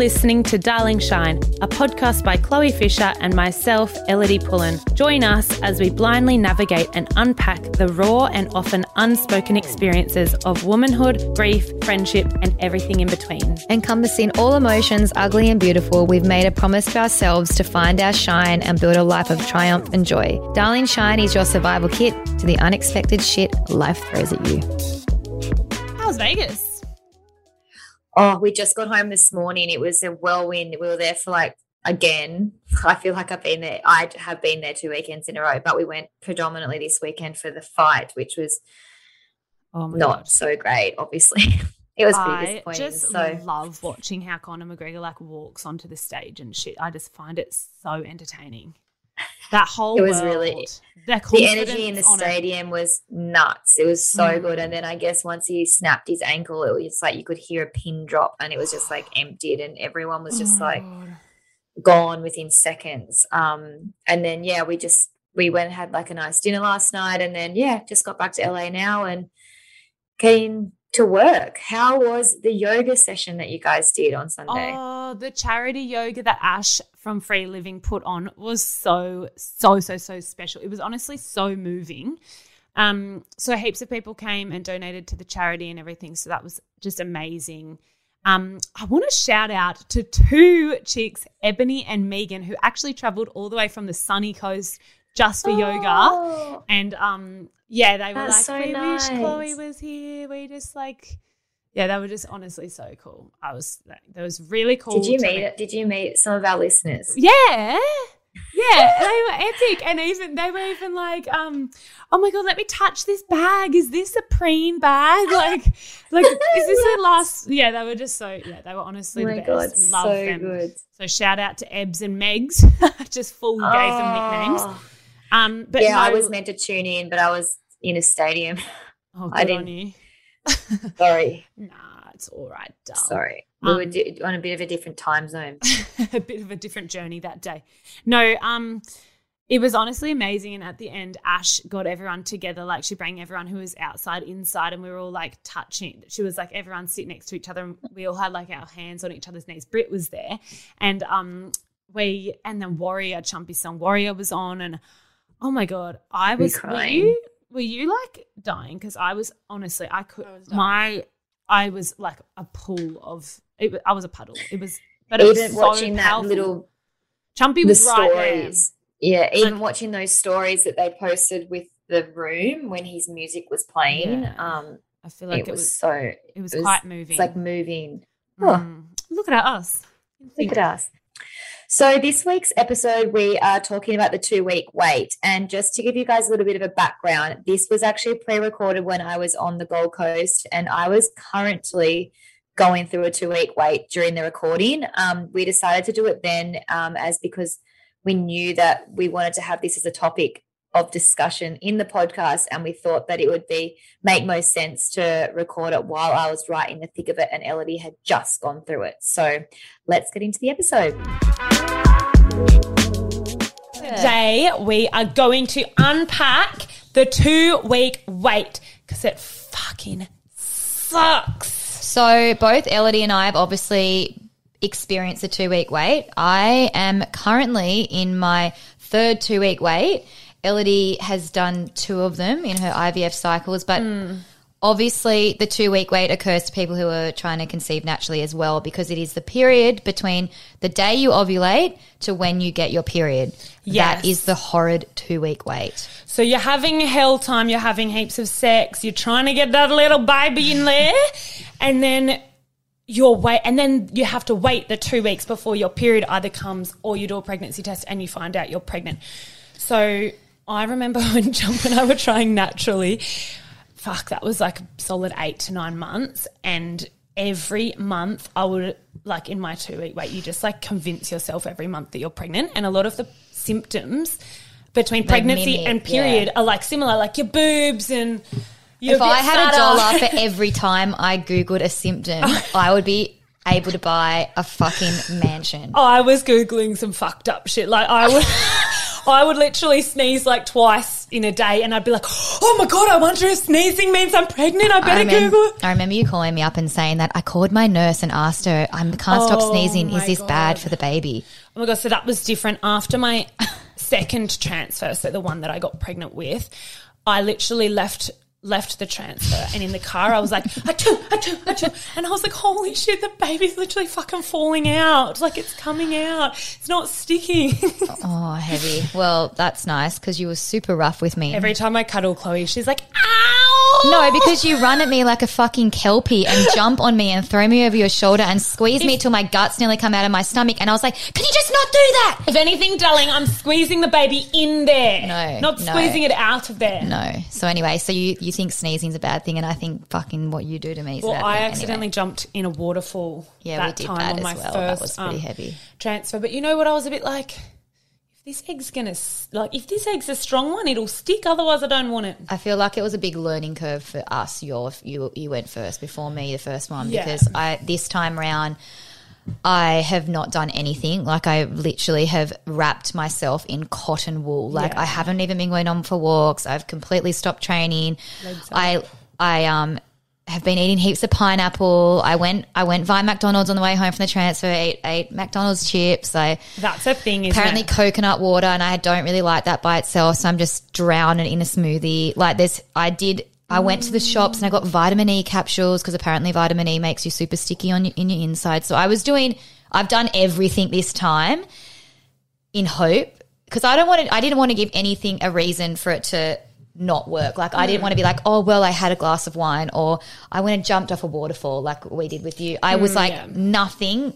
listening to Darling Shine, a podcast by Chloe Fisher and myself, Ellidy Pullin. Join us as we blindly navigate and unpack the raw and often unspoken experiences of womanhood, grief, friendship, and everything in between. Encompassing all emotions, ugly and beautiful, we've made a promise to ourselves to find our shine and build a life of triumph and joy. Darling Shine is your survival kit to the unexpected shit life throws at you. How's Vegas? Oh, we just got home this morning. It was a whirlwind. We were there for like again. I feel like I've been there. I have been there two weekends in a row, but we went predominantly this weekend for the fight, which was Oh not God. so great. Obviously, it was I just so love watching how Conor McGregor like walks onto the stage and shit. I just find it so entertaining. That whole It was world, really- the energy in the on it. stadium was nuts. It was so Mm. good. And then I guess once he snapped his ankle, it was like you could hear a pin drop, and it was just like emptied, and everyone was just Oh like gone within seconds. Um, and then yeah, we just we went and had like a nice dinner last night, and then yeah, just got back to LA now and came to work. How was the yoga session that you guys did on Sunday? Oh, the charity yoga that Ash from Free Living put on was so, so, so, so special. It was honestly so moving. Um, so heaps of people came and donated to the charity and everything. So that was just amazing. Um, I want to shout out to two chicks, Ebony and Megan, who actually traveled all the way from the sunny coast just for yoga. Oh, And um, yeah, they were That's like, so we nice. wish Chloe was here. We just like, yeah, they were just honestly so cool. I was, like, that was really cool. Did you meet? Did you meet some of our listeners? Yeah, yeah, they were epic, and even they were even like, um, oh my god, let me touch this bag. Is this a preen bag? Like, like is this a last? Yeah, they were just so yeah, they were honestly Oh the my best. god, Love so them. good. So shout out to Ebs and Megs, just full gave them nicknames. Um, but yeah, I was meant to tune in, but I was in a stadium. Oh, I didn't- you. Sorry, Nah, it's all right, darling. sorry. We were Um, di- on a bit of a different time zone. a bit of a different journey that day. No, um, it was honestly amazing. And at the end, Ash got everyone together. Like she brought everyone who was outside inside, and we were all like touching. She was like everyone sit next to each other, and we all had like our hands on each other's knees. Brit was there, and um, we and then Warrior Chumpy song Warrior was on, and oh my god, I was. Were crying? you were you like dying? Because I was honestly, I could I was my. I was like a pool of. It, I was a puddle. It was, but it was Even so watching that little Chumpy the was right there. stories. Yeah, even Like- watching those stories that they posted with the room when his music was playing. Yeah. Um, I feel like it, was, so it it was was- quite moving. It's like moving. Mm. look at us. Look at us. So, this week's episode, we are talking about the two week wait. And just to give you guys a little bit of a background, this was actually pre recorded when I was on the Gold Coast and I was currently going through a two week wait during the recording. Um, we decided to do it then um, as because we knew that we wanted to have this as a topic of discussion in the podcast and we thought that it would be make most sense to record it while I was right in the thick of it and Ellidy had just gone through it. So let's get into the episode. Today we are going to unpack the two week wait because it fucking sucks. So both Ellidy and I have obviously experienced a two week wait. I am currently in my third two week wait. Ellidy has done two of them in her IVF cycles, but obviously the two week wait occurs to people who are trying to conceive naturally as well because it is the period between the day you ovulate to when you get your period. Yes. That is the horrid two week wait. So you're having hell time, you're having heaps of sex, you're trying to get that little baby in there, and then you're wait, and then you have to wait the two weeks before your period either comes or you do a pregnancy test and you find out you're pregnant. So I remember when Jump and I were trying naturally. Fuck, that was like a solid eight to nine months, and every month I would like in my two week wait, you just like convince yourself every month that you're pregnant, and a lot of the symptoms between pregnancy mimic, and period are like similar, like your boobs and. If I had a dollar for every time I Googled a symptom, I would be able to buy a fucking mansion. I was googling some fucked up shit. Like I was, I would literally sneeze like twice in a day, and I'd be like, "Oh my god, I wonder if sneezing means I'm pregnant. I I better remember, Google." it." I remember you calling me up and saying that I called my nurse and asked her, I can't stop Oh sneezing. Is this bad for the baby? Oh my god, so that was different after my second transfer, so the one that I got pregnant with. I literally left left the transfer and in the car I was like achoo, achoo, achoo. and I was like holy shit the baby's literally fucking falling out like it's coming out it's not sticking Oh, heavy. Well, that's nice because you were super rough with me. every time I cuddle Chloe she's like ow no, because you run at me like a fucking kelpie and jump on me and throw me over your shoulder and squeeze me till my guts nearly come out of my stomach. And I was like, can you just not do that? if anything darling I'm squeezing the baby in there No, not no. squeezing it out of there No. So anyway, so you, you think sneezing's a bad thing, and I think fucking what you do to me is a Well, bad I thing. accidentally Anyway. jumped in a waterfall. Yeah, that we did time that on as my well. First, That was pretty um, heavy. transfer. But you know what? I was a bit like, this egg's gonna like, if this egg's a strong one, it'll stick. Otherwise, I don't want it. I feel like it was a big learning curve for us. Your you you went first before me, the first one, Yeah. because I this time round I have not done anything. Like I literally have wrapped myself in cotton wool. Like Yeah. I haven't even been going on for walks. I've completely stopped training. I I um have been eating heaps of pineapple. I went I went via McDonald's on the way home from the transfer. Ate ate McDonald's chips. I That's a thing. Isn't it? apparently it? coconut water and I don't really like that by itself so I'm just drowning in a smoothie like this, I did I went to the shops and I got vitamin E capsules because apparently vitamin E makes you super sticky on your, in your inside so I was doing I've done everything this time in hope because I don't want to I didn't want to give anything a reason for it to not work like I didn't mm. want to be like oh well I had a glass of wine or I went and jumped off a waterfall like we did with you I was mm, like yeah. nothing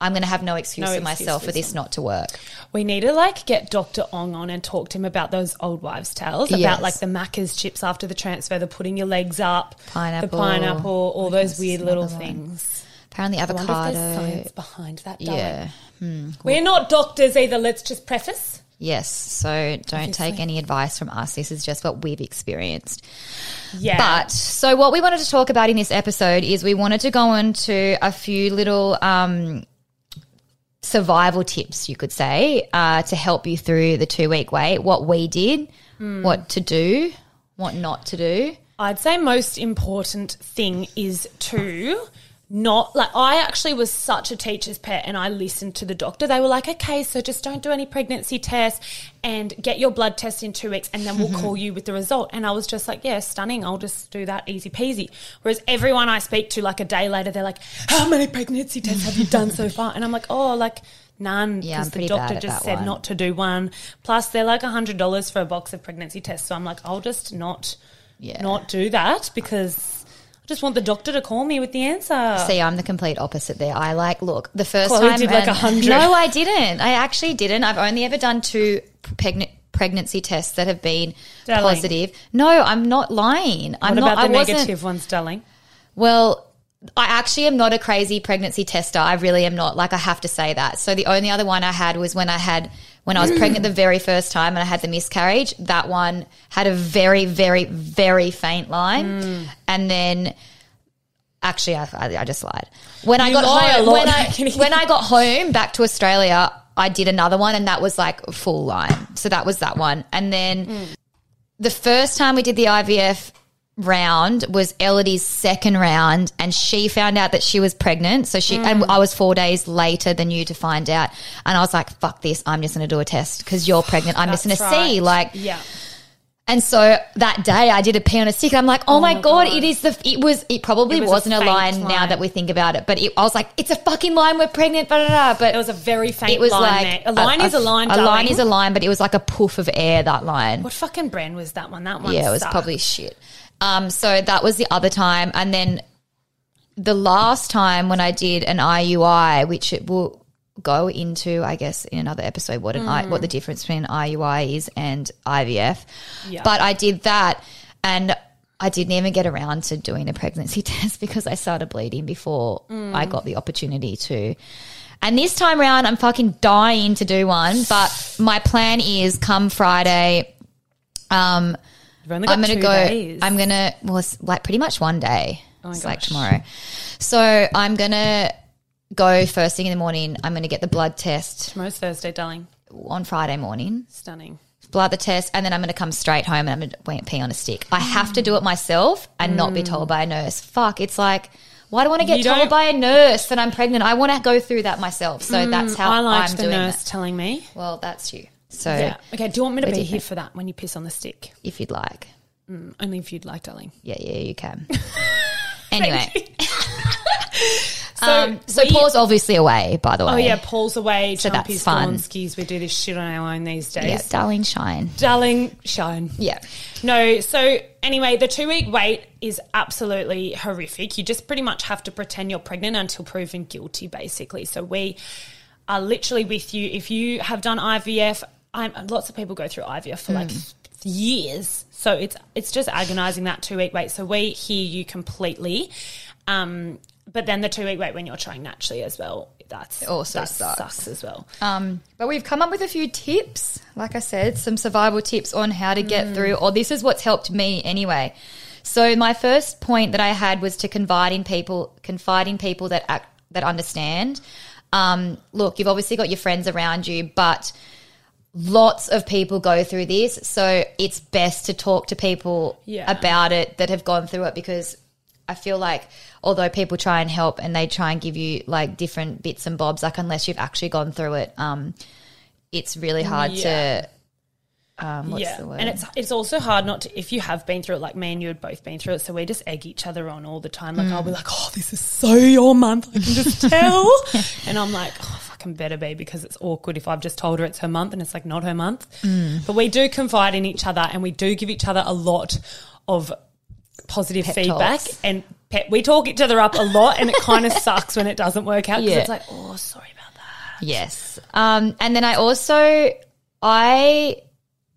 I'm going to have no excuse No for myself for this not to work. We need to like get Dr. Ong on and talk to him about those old wives' tales about like the Macca's chips after the transfer, the putting your legs up, Pineapple. the pineapple, all oh, those weird little one. things. Apparently, I wonder if there's avocado. science behind that. darling. Yeah. Hmm. We're not doctors either. Let's just preface. Yes. So don't take any advice from us. This is just what we've experienced. Yeah. But so what we wanted to talk about in this episode is we wanted to go into a few little um, survival tips, you could say, uh, to help you through the two week wait. What we did, Hmm. what to do, what not to do. I'd say most important thing is to not like I actually was such a teacher's pet and I listened to the doctor. They were like, okay, so just don't do any pregnancy tests and get your blood test in two weeks and then we'll call you with the result. And I was just like, yeah, stunning. I'll just do that easy peasy. Whereas everyone I speak to, like a day later, they're like, how many pregnancy tests have you done so far? And I'm like, oh, like none. Yeah, I'm because the doctor just said one. not to do one. Plus, they're like $100 for a box of pregnancy tests. So I'm like, I'll just not Yeah. not do that because I just want the doctor to call me with the answer. See, I'm the complete opposite there. I like look the first Chloe time did like and- 100. No, I didn't. I actually didn't. I've only ever done two pregnant pregnancy tests that have been Darling. positive. No, I'm not lying. I'm what not. about the I wasn't. negative ones, darling? Well, I actually am not a crazy pregnancy tester. I really am not. Like I have to say that. So the only other one I had was when I had when I was pregnant the very first time and I had the miscarriage. That one had a very, very, very faint line, Hmm. and then. Actually, I, I, I just lied. When I got home, when I when I got home back to Australia, I did another one, and that was like full line. So that was that one, and then the first time we did the IVF round was Ellidy's second round, and she found out that she was pregnant. So she and mm. I was four days later than you to find out, and I was like, "Fuck this! I'm just going to do a test because you're pregnant. I'm just going That's to see." right. Like, yeah. and so that day I did a pee on a stick. I'm like, "Oh, oh my, my god, God. it is the. It was. It probably It was wasn't a, faint line, now that we think about it, but it, I was like, "It's a fucking line. We're pregnant." Blah, blah, blah. But It was a very faint it was line like. A line is a line, A line is a line, but it was like a poof of air. That line. What fucking brand was that one? That one Yeah, it was probably shit. Um, so that was the other time, and then the last time when I did an IUI, which it will go into, I guess, in another episode, what an I, what the difference between IUI is and IVF. Yeah. But I did that, and I didn't even get around to doing a pregnancy test because I started bleeding before I got the opportunity to. And this time around, I'm fucking dying to do one. But my plan is come Friday. Um, You've only got I'm gonna go. days. I'm gonna well, it's like pretty much one day. Oh it's like tomorrow. So I'm gonna go first thing in the morning. I'm gonna get the blood test. Tomorrow's Thursday, darling. on Friday morning, Stunning. blood the test, and then I'm going to come straight home and I'm going to pee on a stick. I have to do it myself and not be told by a nurse. Fuck, it's like. Why do I want to get You told don't- by a nurse that I'm pregnant? I want to go through that myself. So mm, that's how I like the doing nurse it. telling me. Well, that's you. So Yeah. Okay. Do you want me to be different. here for that when you piss on the stick? if you'd like. Only if you'd like, darling. Yeah, yeah, you can. anyway, So, um, so we- Paul's obviously away, by the way. Oh yeah, Paul's away. So that's fun. Skis. We do this shit on our own these days. yeah, darling, shine. Darling, shine. Yeah, No, so anyway, the two week wait is absolutely horrific. You just pretty much have to pretend you're pregnant until proven guilty, basically. So we are literally with you. If you have done IVF, I'm, lots of people go through IVF for like years. So it's it's just agonizing that two week wait. So we hear you completely. Um, but then the two week wait when you're trying naturally as well. That's Also that sucks. sucks as well. Um, but we've come up with a few tips, like I said, some survival tips on how to get through, or this is what's helped me anyway. So my first point that I had was to confide in people, confide in people that act, that understand. Um, look, you've obviously got your friends around you, but lots of people go through this, so it's best to talk to people Yeah. about it that have gone through it because I feel like although people try and help and they try and give you like different bits and bobs, like unless you've actually gone through it, um, it's really hard Yeah. to. Um, what's yeah, the word? and it's it's also hard not to if you have been through it. Like me and you had both been through it, so we just egg each other on all the time. Like I'll Mm. be like, "Oh, this is so your month. I can just tell," and I'm like, "Oh, fucking better be," because it's awkward if I've just told her it's her month and it's like not her month. Mm. But we do confide in each other, and we do give each other a lot of positive feedback talks. and. Pet, we talk each other up a lot, and it kind of sucks when it doesn't work out. 'cause Yeah. it's like, oh, sorry about that. Yes. Um, and then I also I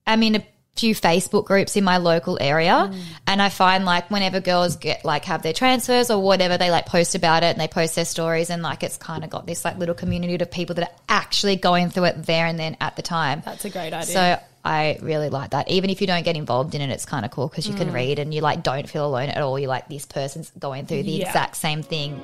am in a few Facebook groups in my local area mm. and I find like whenever girls get like have their transfers or whatever, they like post about it and they post their stories and like it's kind of got this like little community of people that are actually going through it there and then at the time. That's a great idea. So I really like that. Even if you don't get involved in it, it's kind of cool because you can mm. read and you like don't feel alone at all. You're like this person's going through the Yeah. exact same thing.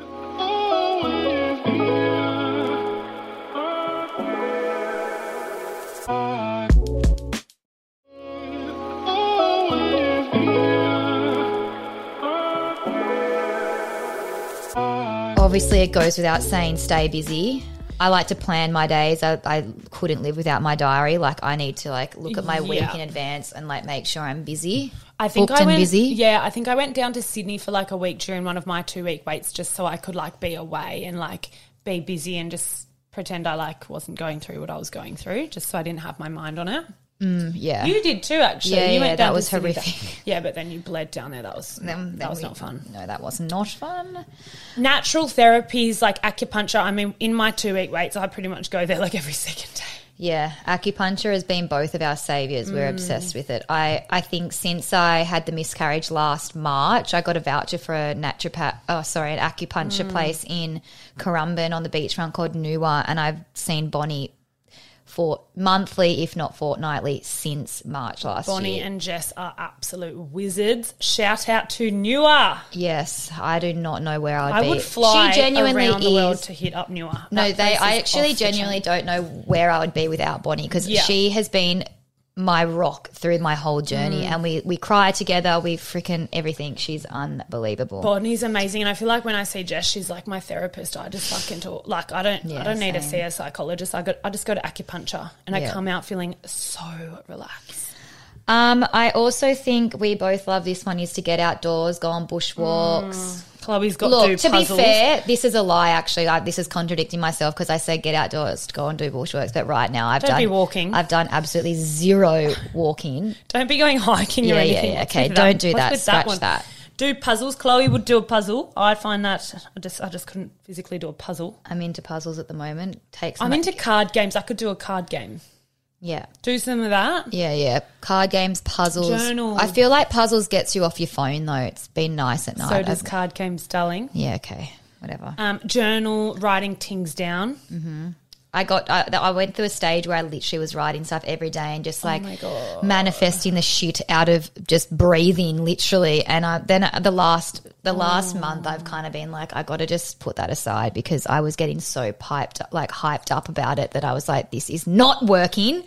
Obviously, it goes without saying, stay busy. I like to plan my days. I, I couldn't live without my diary. Like, I need to like look at my week Yeah. in advance and like make sure I'm busy. I think Booked I and went, busy. Yeah, I think I went down to Sydney for like a week during one of my two week waits just so I could like be away and like be busy and just pretend I like wasn't going through what I was going through, just so I didn't have my mind on it. Mm, yeah. You did too, actually. Yeah, you went that down to was horrific. Yeah, but then you bled down there. That was Then- that then was we- not fun. No, that was not fun. Natural therapies like acupuncture. I mean, in my two week waits, I pretty much go there like every second day. Yeah, acupuncture has been both of our saviors. We're mm. obsessed with it. I, I think since I had the miscarriage last March, I got a voucher for a naturopath, oh, sorry, an acupuncture mm. place in Currumbin on the beachfront called Nuwa. And I've seen Bonnie for monthly, if not fortnightly, since March last Bonnie year. Bonnie and Jess are absolute wizards. Shout out to Nuwa. yes, I do not know where I would I be. would fly she genuinely around the world to hit up Nuwa. No, That they. I actually genuinely don't know where I would be without Bonnie because Yeah. she has been my rock through my whole journey, Mm. and we we cry together. We freaking everything. She's unbelievable. Bonnie's amazing, and I feel like when I see Jess, she's like my therapist. I just fucking talk like I don't, Yeah, I don't need to see a psychologist. I got, I just go to acupuncture, and I come out feeling so relaxed. Um, I also think we both love this one is to get outdoors, go on bushwalks. Chloe's got Look, to puzzles. be fair, this is a lie. Actually, I, this is contradicting myself because I said get outdoors, go and do bushworks. But right now, I've Don't done be walking. I've done absolutely zero walking. don't be going hiking or Yeah, yeah, anything. yeah, What's okay, don't do What's that. Scratch one? that. Do puzzles. Chloe would do a puzzle. I find that I just, I just couldn't physically do a puzzle. I'm into puzzles at the moment. Takes I'm into card games. I could do a card game. Yeah. Do some of that. Yeah, yeah. Card games, puzzles. Journal. I feel like puzzles gets you off your phone though. It's been nice at night. So does card games, darling. yeah, okay. Whatever. Um, journal, writing things down. I got I, I went through a stage where I literally was writing stuff every day and just oh like Oh manifesting the shit out of just breathing literally and I, then the last the last oh. month I've kind of been like, I got to just put that aside because I was getting so piped, like hyped up about it that I was like, this is not working.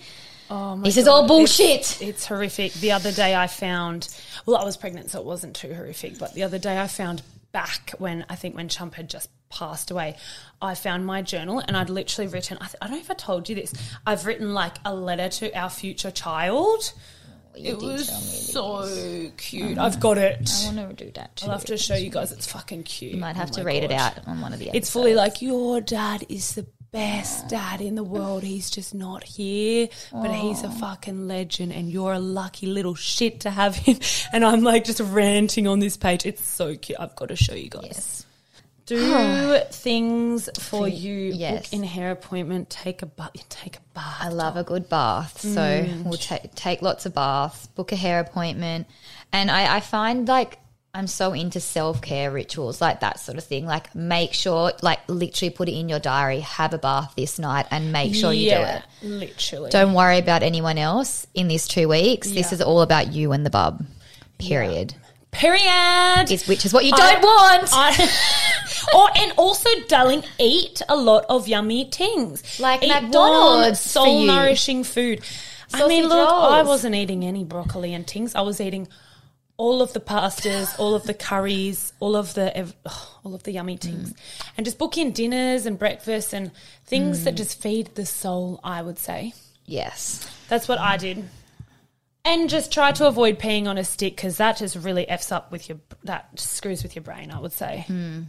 Oh my This is all bullshit. It's, it's horrific. The other day I found, well, I was pregnant, so it wasn't too horrific. But the other day I found back when I think when Chump had just passed away, I found my journal and I'd literally written. I, th- I don't know if I told you this. I've written like a letter to our future child. You it was tell me this. so cute. Um, I've got it. I want to do that too. I'll have to show you guys. It's fucking cute. You might oh have Oh to read it out on one of the episodes. It's fully like your dad is the best dad in the world. He's just not here, but he's a fucking legend, and you're a lucky little shit to have him. And I'm like just ranting on this page. It's so cute. I've got to show you guys. Yes. Do things for you. yes. Book in hair appointment. Take a bath. Take a bath. I love a good bath. So Mm. we'll ta- take lots of baths, book a hair appointment. And I, I find like I'm so into self care rituals, like that sort of thing. Like make sure, like literally put it in your diary, have a bath this night and make sure you do it. Literally. Don't worry about anyone else in these two weeks. This is all about you and the bub. Period. Period. Is which is what you don't want. I, or and also, darling, eat a lot of yummy things Like eat McDonald's Soul nourishing food. I mean, look, I wasn't eating any broccoli and things. I was eating all of the pastas, all of the curries, all of the ev- all of the yummy mm. things, and just book in dinners and breakfasts and things that mm. just feed the soul. I would say yes. that's what I did. And just try to avoid peeing on a stick because that just really f's up with your that screws with your brain. I would say. Hmm.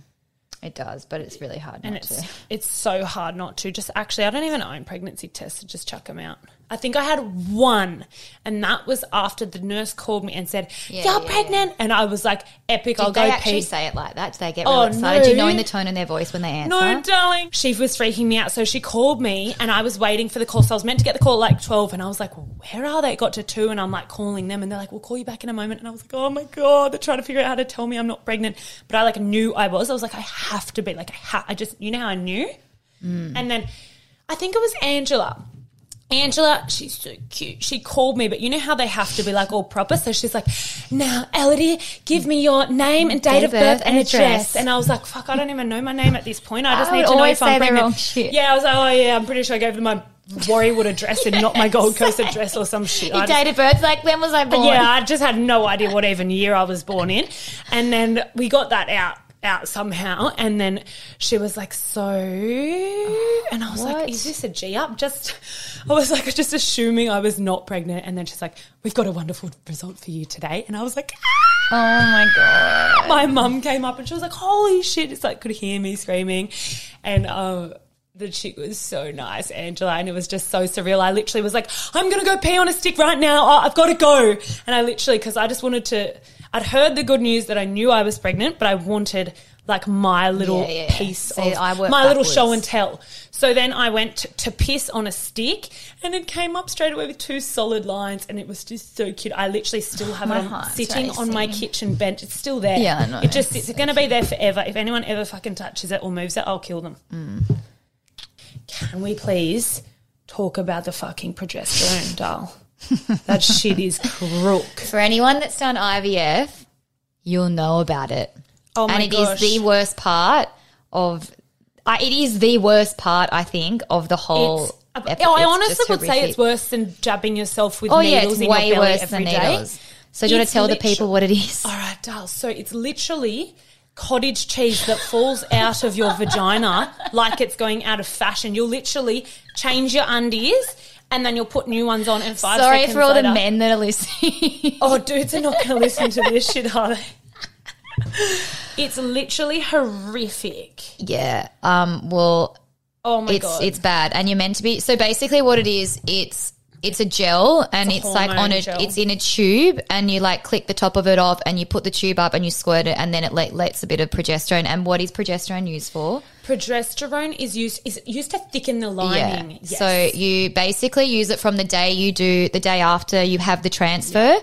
It does, but it's really hard and not it's to. it's so hard not to. Just actually, I don't even own pregnancy tests. So just chuck them out. I think I had one, and that was after the nurse called me and said, Yeah, "You're yeah, pregnant," and I was like, "Epic! I'll Did go they actually pee." say it like that? Did they get Oh, really excited? Do you know no. in the tone in their voice when they answer? No, darling. She was freaking me out. So she called me and I was waiting for the call. So I was meant to get the call at like 12 and I was like, where are they? It got to 2 and I'm like calling them and they're like, we'll call you back in a moment. And I was like, oh my God, they're trying to figure out how to tell me I'm not pregnant. But I like knew I was. I was like, I have to be. Like, I, ha- I just, you know how I knew? Mm. And then I think it was Angela. Angela, she's so cute. She called me, but you know how they have to be like all proper. So she's like, "Now, Ellidy, give me your name and date, of birth, and address." And I was like, "Fuck, I don't even know my name at this point. I just I need to know if I'm pregnant." wrong shit. Yeah, I was like, "Oh yeah, I'm pretty sure I gave them my Warriewood address and not my Gold Coast address or some shit." Your date of birth, like when was I born? yeah, I just had no idea what even year I was born in. And then we got that out out somehow and then she was like so and I was What? like is this a G up just I was like just assuming I was not pregnant and then she's like we've got a wonderful result for you today and I was like Oh my god. my mum came up and she was like holy shit it's like could hear me screaming and um the chick was so nice, Angela, and it was just so surreal. I literally was like, I'm going to go pee on a stick right now. Oh, I've got to go. And I literally, because I just wanted to, I'd heard the good news that I knew I was pregnant, but I wanted like my little Yeah, yeah, piece See, of my little show and tell. So then I went to, to piss on a stick and it came up straight away with two solid lines and it was just so cute. I literally still have My it on, sitting on my kitchen bench. It's still there. Yeah, I know. It just it's going to be there forever. If anyone ever fucking touches it or moves it, I'll kill them. Mm. Can we please talk about the fucking progesterone, doll? That shit is crook. For anyone that's done IVF, you'll know about it. Oh my gosh. and it is gosh. the worst part of. Uh, it is the worst part, I think, of the whole. It's, epi- oh, I it's honestly just would say it's worse than jabbing yourself with Oh yeah, needles it's in way your belly worse every than day. needles. So do you want to tell the people what it is? All right, doll. So it's literally cottage cheese that falls out of your vagina like it's going out of fashion. You'll literally change your undies and then you'll put new ones on and five Sorry seconds Sorry for all later, the men that are listening. Oh, dudes are not going to listen to this shit, are they? It's literally horrific. yeah. Um. Well, Oh my it's god. it's bad, and you're meant to be. So basically, what it is, it's it's a gel, and It's it's, like on a gel. it's in a tube, and you like click the top of it off, and you put the tube up, and you squirt it, and then it let, lets a bit of progesterone. And what is progesterone used for? progesterone is used is used to thicken the lining. Yes. So you basically use it from the day you do the day after you have the transfer,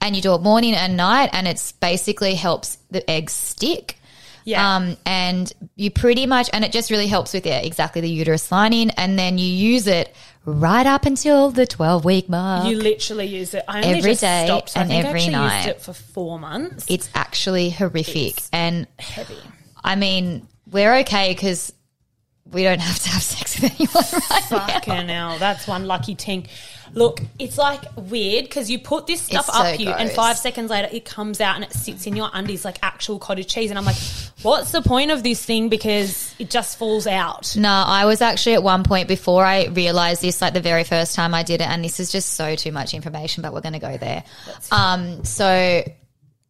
and you do it morning and night, and it's basically helps the eggs stick. Yeah. Um, and you pretty much, and it just really helps with yeah, exactly the uterus lining, and then you use it right up until the 12 week mark. You literally use it. I only Every day stopped, and every night. used it for four months. it's actually horrific. It's and heavy. I mean, we're okay because we don't have to have sex with anyone right now. Hell, that's one lucky ting. Look, it's like weird because you put this stuff It's up so you, and gross. five seconds later it comes out and it sits in your undies like actual cottage cheese, and I'm like, what's the point of this thing? Because it just falls out. No, I was actually at one point before I realized this, like the very first time I did it, and this is just so too much information, but we're going to go there. Um, so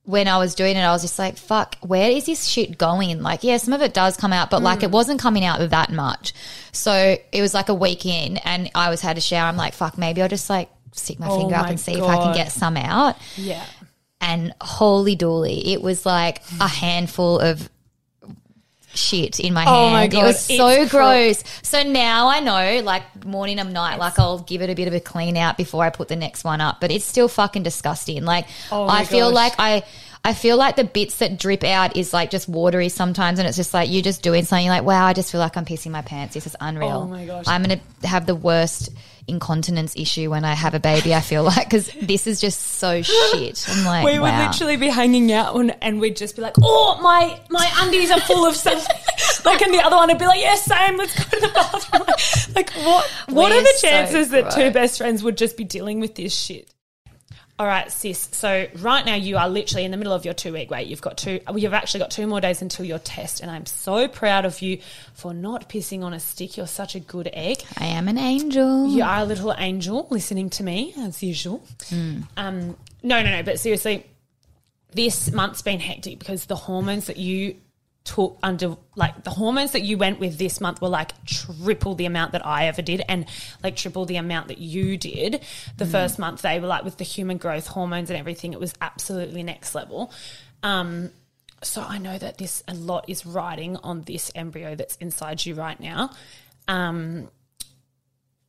when I was doing it, I was just like, fuck, where is this shit going? Like, yeah, some of it does come out, but like it Mm. wasn't coming out that much. So it was like a week in, and I was had a shower. I'm like, fuck, maybe I'll just like stick my Oh finger up my and see if I can get some out. Yeah. And holy dooly, it was like a handful of shit in my Oh hand. my It was so cr- gross. So now I know, like morning and night, like I'll give it a bit of a clean out before I put the next one up. But it's still fucking disgusting. Like Oh I feel gosh. like I. I feel like the bits that drip out is like just watery sometimes, and it's just like you're just doing something. You're like, wow, I just feel like I'm pissing my pants. This is unreal. Oh my gosh. I'm gonna have the worst incontinence issue when I have a baby. I feel like because this is just so shit. I'm like, We would wow. literally be hanging out and, and we'd just be like, oh, my, my undies are full of something. like, and the other one would be like, yeah, same, let's go to the bathroom. like, what, what are We're the so chances that two best friends would just be dealing with this shit? All right, sis. So right now you are literally in the middle of your two week wait. You've got two. You've actually got two more days until your test, and I'm so proud of you for not pissing on a stick. You're such a good egg. I am an angel. You are a little angel listening to me as usual. Um, no, no, no. But seriously, this month's been hectic because the hormones that you took under, like the hormones that you went with this month were like triple the amount that I ever did and like triple the amount that you did. The first month they were like with the human growth hormones and everything, it was absolutely next level. Um, so I know that this a lot is riding on this embryo that's inside you right now. Um,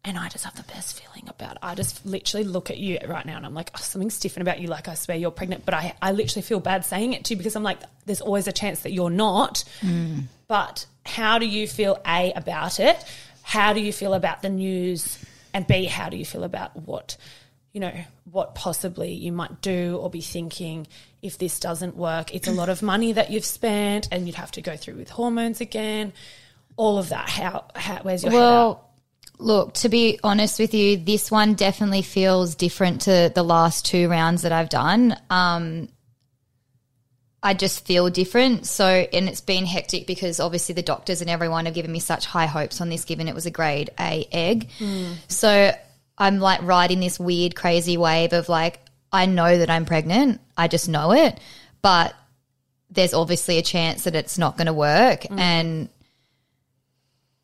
and I just have the best feeling about it. I just literally look at you right now and I'm like, oh, something's different about you. Like, I swear you're pregnant. But I, I literally feel bad saying it to you because I'm like, there's always a chance that you're not. But how do you feel, A, about it? How do you feel about the news? And B, how do you feel about what, you know, what possibly you might do or be thinking if this doesn't work? It's a lot of money that you've spent and you'd have to go through with hormones again. All of that. How, how where's your? Well, look, to be honest with you, this one definitely feels different to the last two rounds that I've done. Um, I just feel different. So, and it's been hectic because obviously the doctors and everyone have given me such high hopes on this, given it was a grade A egg. So I'm like riding this weird, crazy wave of like, I know that I'm pregnant. I just know it. But there's obviously a chance that it's not going to work. And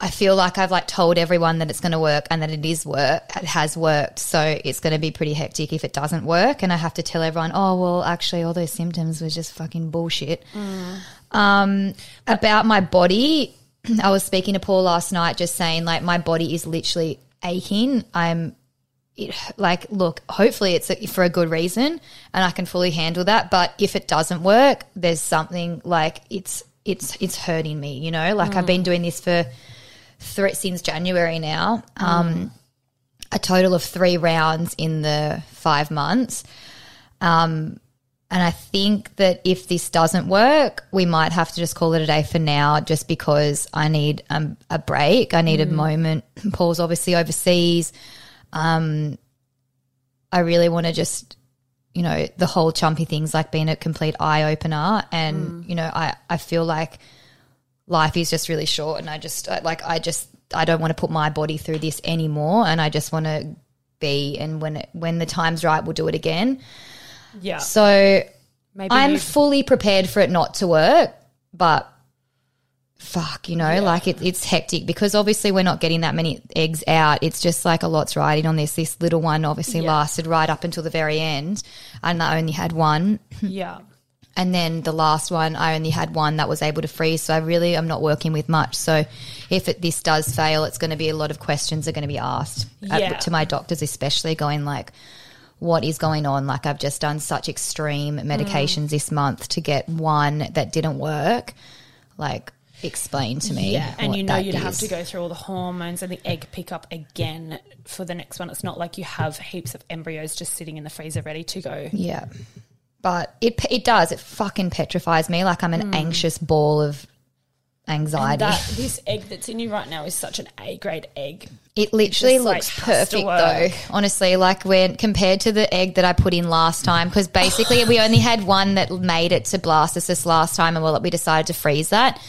I feel like I've like told everyone that it's going to work and that it is work. It has worked. So it's going to be pretty hectic if it doesn't work. And I have to tell everyone, oh, well, actually, all those symptoms were just fucking bullshit. Um, about my body, I was speaking to Paul last night, just saying like my body is literally aching. I'm it, like, look, hopefully it's a, for a good reason and I can fully handle that. But if it doesn't work, there's something like it's it's it's hurting me. You know, like I've been doing this for three, since January now. Um, a total of three rounds in the five months. Um, and I think that if this doesn't work, we might have to just call it a day for now, just because I need um, a break. I need a moment. Paul's obviously overseas. Um, I really want to just, you know, the whole chumpy thing's like being a complete eye opener. And, you know, I, I feel like life is just really short. And I just, like, I just, I don't want to put my body through this anymore. And I just want to be, and when, it, when the time's right, we'll do it again. Yeah. So Maybe I'm you- fully prepared for it not to work, but fuck, you know, like it, it's hectic because obviously we're not getting that many eggs out. It's just like a lot's riding on this. This little one obviously Yeah. lasted right up until the very end, and I only had one. yeah. And then the last one, I only had one that was able to freeze. So I really am not working with much. So if it, this does fail, it's going to be a lot of questions are going to be asked Yeah. to my doctors, especially going like, what is going on? Like I've just done such extreme mm. medications this month to get one that didn't work. Like explain to me. Yeah, and you know you'd have to go through all the hormones and the egg pickup again for the next one. It's not like you have heaps of embryos just sitting in the freezer ready to go. Yeah. But it it does. It fucking petrifies me like I'm an anxious ball of anxiety. Hmm. That this egg that's in you right now is such an A grade egg. it literally just, like, looks has to perfect though. Honestly, like when compared to the egg that I put in last time, because basically we only had one that made it to blastocyst last time, and well, we decided to freeze that.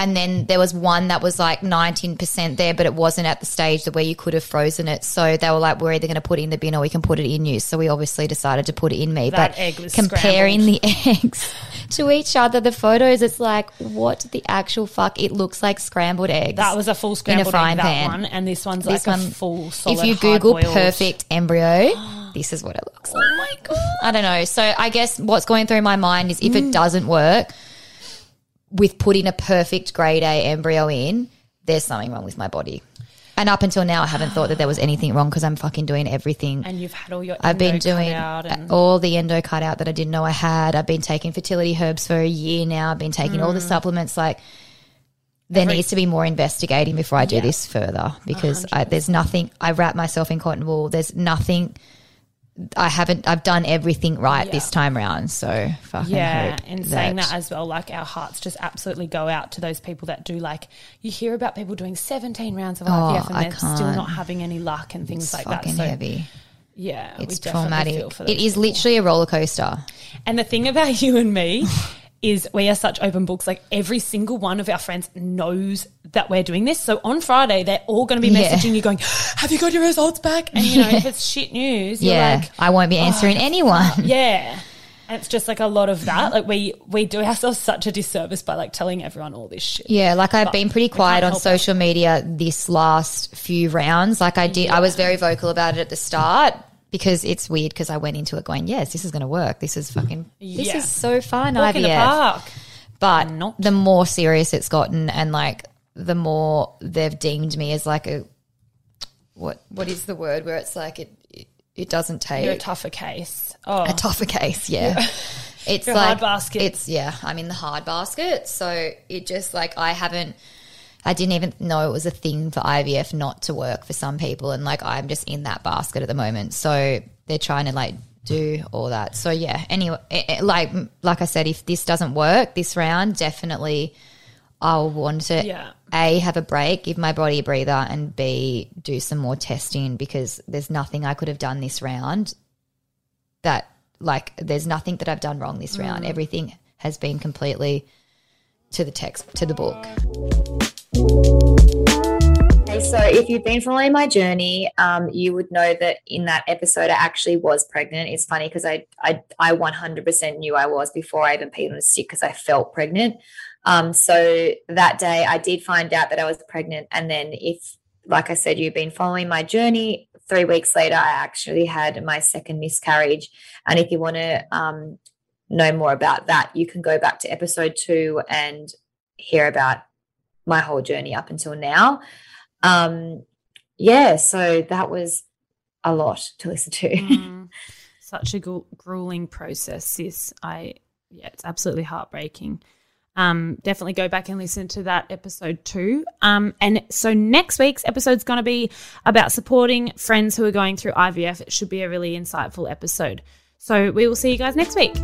And then there was one that was like 19% there, but it wasn't at the stage that where you could have frozen it. So they were like, we're either going to put it in the bin or we can put it in you. So we obviously decided to put it in me. That but comparing the eggs to each other, the photos, it's like, what the actual fuck? It looks like scrambled eggs. That was a full scrambled frying egg, that pan. one, and this one's This like one- a full solid. if you Google perfect embryo, this is what it looks like. oh my god! I don't know. So I guess what's going through my mind is if Mm. it doesn't work with putting a perfect grade A embryo in, there's something wrong with my body. And up until now, I haven't thought that there was anything wrong because I'm fucking doing everything. And you've had all your. I've been doing out and all the endo cut out that I didn't know I had. I've been taking fertility herbs for a year now. I've been taking all the supplements. Like, there Mm. Every- needs to be more investigating before I do Yeah. this further because I, there's nothing. I wrap myself in cotton wool. There's nothing. I haven't. I've done everything right Yeah. this time round. So fucking Yeah, and saying that as well, like our hearts just absolutely go out to those people that do like you hear about people doing seventeen rounds of IVF oh, and Oh, I they're still can't. not having any luck and things it's like that. fucking So heavy. yeah, It's definitely traumatic. feel for It people. literally a roller coaster. And the thing about you and me is we are such open books. Like every single one of our friends knows that we're doing this. So on Friday, they're all going to be Yeah. messaging you going, have you got your results back? And you know, if it's shit news, Yeah, like, I won't be oh, answering anyone. yeah. And it's just like a lot of that. Like we, we do ourselves such a disservice by like telling everyone all this shit. Yeah, like I've been pretty quiet on social media this last few rounds. Like I did, I was very vocal about it at the start because it's weird because I went into it going, yes, this is going to work. This is fucking, this is so fun. Walk in the park. But Not. the more serious it's gotten and like the more they've deemed me as like a, what, what is the word where it's like it, it, it doesn't take You're a tougher case. Oh, a tougher case, yeah. It's You're like hard basket. It's yeah, I'm in the hard basket. So it just like I haven't I didn't even know it was a thing for IVF not to work for some people and like I'm just in that basket at the moment. So they're trying to like do all that. So yeah, anyway eh, eh, like like I said if this doesn't work this round, definitely I'll want to Yeah. A have a break, give my body a breather and B do some more testing because there's nothing I could have done this round that like there's nothing that I've done wrong this round. Everything has been completely to the text to the book. Okay, so if you've been following my journey, um, you would know that in that episode I actually was pregnant. It's funny because I, I I 100% knew I was before I even peed on a stick because I felt pregnant. Um, so that day I did find out that I was pregnant, and then if, like I said, you've been following my journey, three weeks later I actually had my second miscarriage. And if you want to um, know more about that, you can go back to episode two and hear about my whole journey up until now um yeah so that was a lot to listen to Mm, such a gru- grueling process, sis. I yeah, it's absolutely heartbreaking. Um, definitely go back and listen to that episode too. Um, and so next week's episode is going to be about supporting friends who are going through IVF. It should be a really insightful episode. So we will see you guys next week.